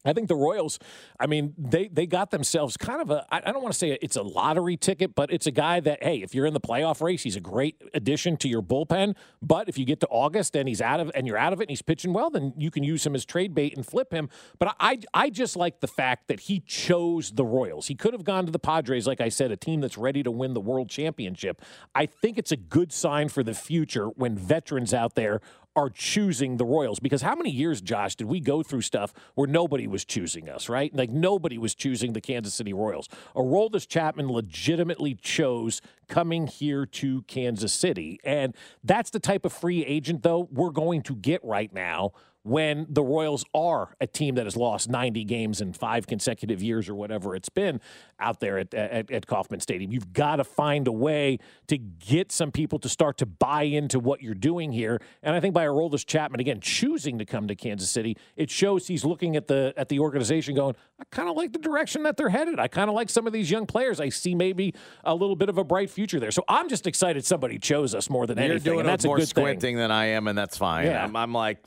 I think the Royals, I mean, they they got themselves kind of a, I don't want to say it's a lottery ticket, but it's a guy that, hey, if you're in the playoff race, he's a great addition to your bullpen. But if you get to August and he's out of and you're out of it and he's pitching well, then you can use him as trade bait and flip him. But I I just like the fact that he chose the Royals. He could have gone to the Padres, like I said, a team that's ready to win the world championship. I think it's a good sign for the future when veterans out there are choosing the Royals because how many years, Josh, did we go through stuff where nobody was choosing us, right? Like nobody was choosing the Kansas City Royals. Aroldis Chapman legitimately chose coming here to Kansas City. And that's the type of free agent, though, we're going to get right now when the Royals are a team that has lost 90 games in five consecutive years or whatever it's been out there at, at, at Kauffman Stadium. You've got to find a way to get some people to start to buy into what you're doing here. And I think by Aroldis Chapman, again, choosing to come to Kansas City, it shows he's looking at the at the organization going, I kind of like the direction that they're headed. I kind of like some of these young players. I see maybe a little bit of a bright future there. So I'm just excited somebody chose us more than You're anything. doing and that's with a more good thing. squinting than I am, and that's fine. Yeah. I'm, I'm like,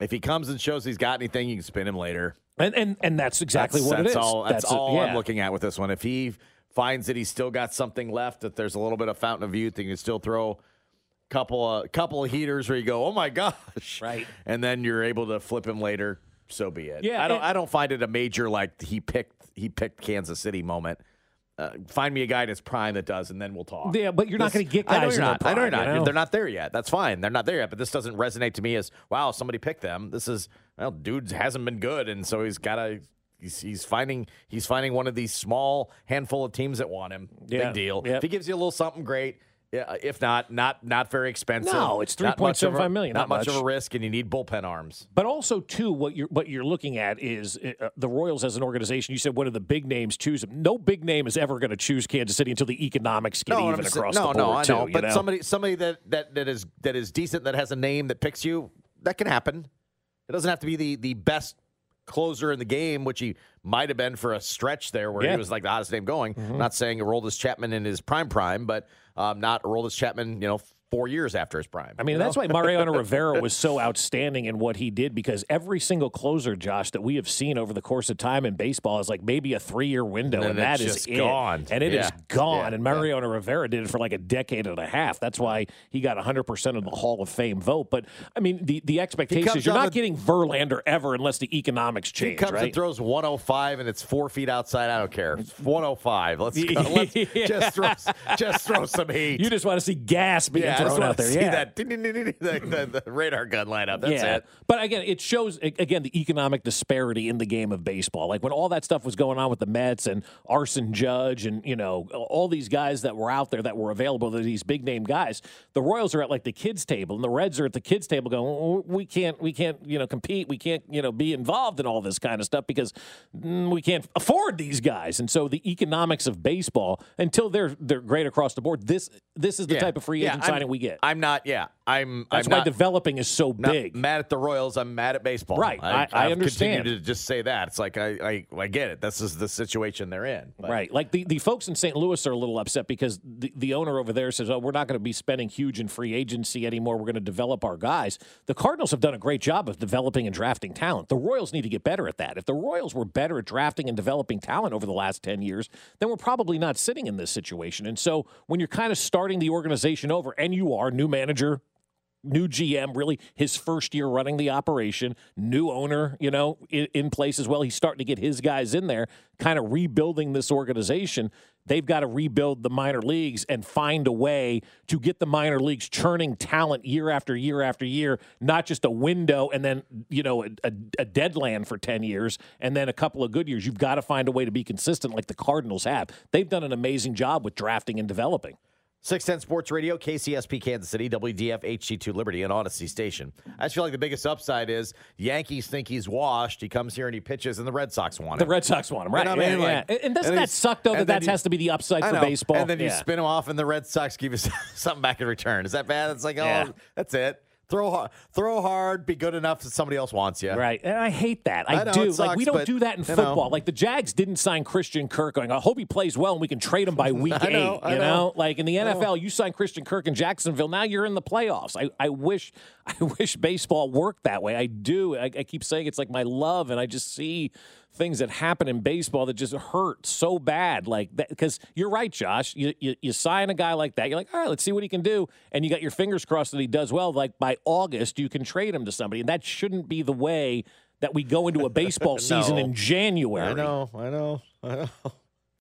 if he comes and shows he's got anything, you can spin him later. And and and that's exactly that's, what that's it is. All, that's, a- all yeah. I'm looking at with this one. If he finds that he's still got something left, that there's a little bit of fountain of youth, he can still throw a couple of couple of heaters where you go, oh my [laughs] gosh, right, and then you're able to flip him later. So be it. Yeah, I don't. I don't find it a major like he picked he picked Kansas City moment. Uh, find me a guy in his prime that does, and then we'll talk. Yeah, but you're not gonna get I know guys you're not. I know you're not. you know? They're not there yet. That's fine. They're not there yet. But this doesn't resonate to me as wow, somebody picked them. This is well, dude hasn't been good, and so he's got to. He's, he's finding he's finding one of these small handful of teams that want him. Big deal. Yep. If he gives you a little something, great. Yeah, if not, not not very expensive. No, it's much of a- 3.75 million, Not, not much of a risk, and you need bullpen arms. But also, too, what you're what you're looking at is uh, the Royals as an organization. You said one of the big names choose them. No big name is ever going to choose Kansas City until the economics get and even across no, the board. no, I too, know. But know? somebody, somebody that, that that is that is decent, that has a name that picks you, that can happen. It doesn't have to be the the best closer in the game, which he might have been for a stretch there, where Yeah. he was like the hottest name going. Mhm. I'm not saying Aroldis Chapman in his prime prime, but um, not Aroldis Chapman, you know, four years after his prime. I mean, you that's know? why Mariano [laughs] Rivera was so outstanding in what he did because every single closer, Josh, that we have seen over the course of time in baseball is like maybe a three year window, And and, that is it. gone. And it is Yeah. gone. Yeah. And Mariano Rivera did it for like a decade and a half. That's why he got 100% of the Hall of Fame vote. But I mean, the, the expectation is you're not the- getting Verlander ever unless the economics He change, comes right? and throws 105 and it's four feet outside. I don't care. It's 105. Let's go. [laughs] Let's Yeah. just throw just throw some heat. you just want to see gas being yeah, thrown out there. see yeah. that [laughs] the, the, radar gun light up. That's yeah. it. But again, it shows again the economic disparity in the game of baseball. Like when all that stuff was going on with the Mets and Aaron Judge and you know all these guys that were out there that were available, these big name guys. The Royals are at like the kids table, and the Reds are at the kids table going, "Oh, we can't, we can't, you know, compete. We can't, you know, be involved in all this kind of stuff because mm, we can't afford these guys. And so the economics of baseball, until they're they're great across the board, this this is the Yeah. type of free agent I'm- signing we get. I'm not. Yeah, I'm That's I'm why not, developing is so big. mad at the Royals. I'm mad at baseball. Right. I- I I've understand. To just say that. It's like I, I I get it. This is the situation they're in. But Right. Like the, the folks in St. Louis are a little upset because the, the owner over there says, oh, we're not going to be spending huge in free agency anymore. We're going to develop our guys. The Cardinals have done a great job of developing and drafting talent. The Royals need to get better at that. If the Royals were better at drafting and developing talent over the last 10 years, then we're probably not sitting in this situation. And so when you're kind of starting the organization over, and you are new manager, new GM, really his first year running the operation, new owner, you know, in, in, place as well. He's starting to get his guys in there, kind of rebuilding this organization. They've got to rebuild the minor leagues and find a way to get the minor leagues churning talent year after year after year, not just a window and then, you know, a, a, a deadland for 10 years and then a couple of good years. You've got to find a way to be consistent like the Cardinals have. They've done an amazing job with drafting and developing. 610 Sports Radio, KCSP Kansas City, WDF HD2 Liberty, and Odyssey Station. I just feel like the biggest upside is Yankees think he's washed. He comes here and he pitches, and the Red Sox want him. The. Red Sox want him, right? You know what I mean? yeah, Like- yeah. And doesn't and that suck, though, that that has to be the upside for baseball? And then you Yeah. spin him off, and the Red Sox give you [laughs] something back in return. Is that bad? It's like, oh, Yeah. that's it. Throw hard, throw hard, be good enough that somebody else wants you. Right. And I hate that. I, I know, do. it like we don't but, do that in you know. football. Like the Jags didn't sign Christian Kirk going, I hope he plays well and we can trade him by [laughs] week know, eight. I you know? know. Like in the NFL, you sign Christian Kirk in Jacksonville, now you're in the playoffs. I, I wish [laughs] I wish baseball worked that way. I do. I, I keep saying it's like my love, and I just see things that happen in baseball that just hurt so bad. Like that because you're right, Josh. You, you you sign a guy like that, you're like, all right, let's see what he can do. And you got your fingers crossed that he does well. Like by August, you can trade him to somebody. And that shouldn't be the way that we go into a baseball [laughs] season No. in January. I know, I know, I know.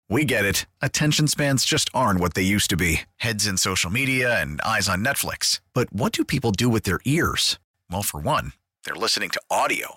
We get it. Attention spans just aren't what they used to be heads in social media and eyes on Netflix. But what do people do with their ears? Well, for one, they're listening to audio.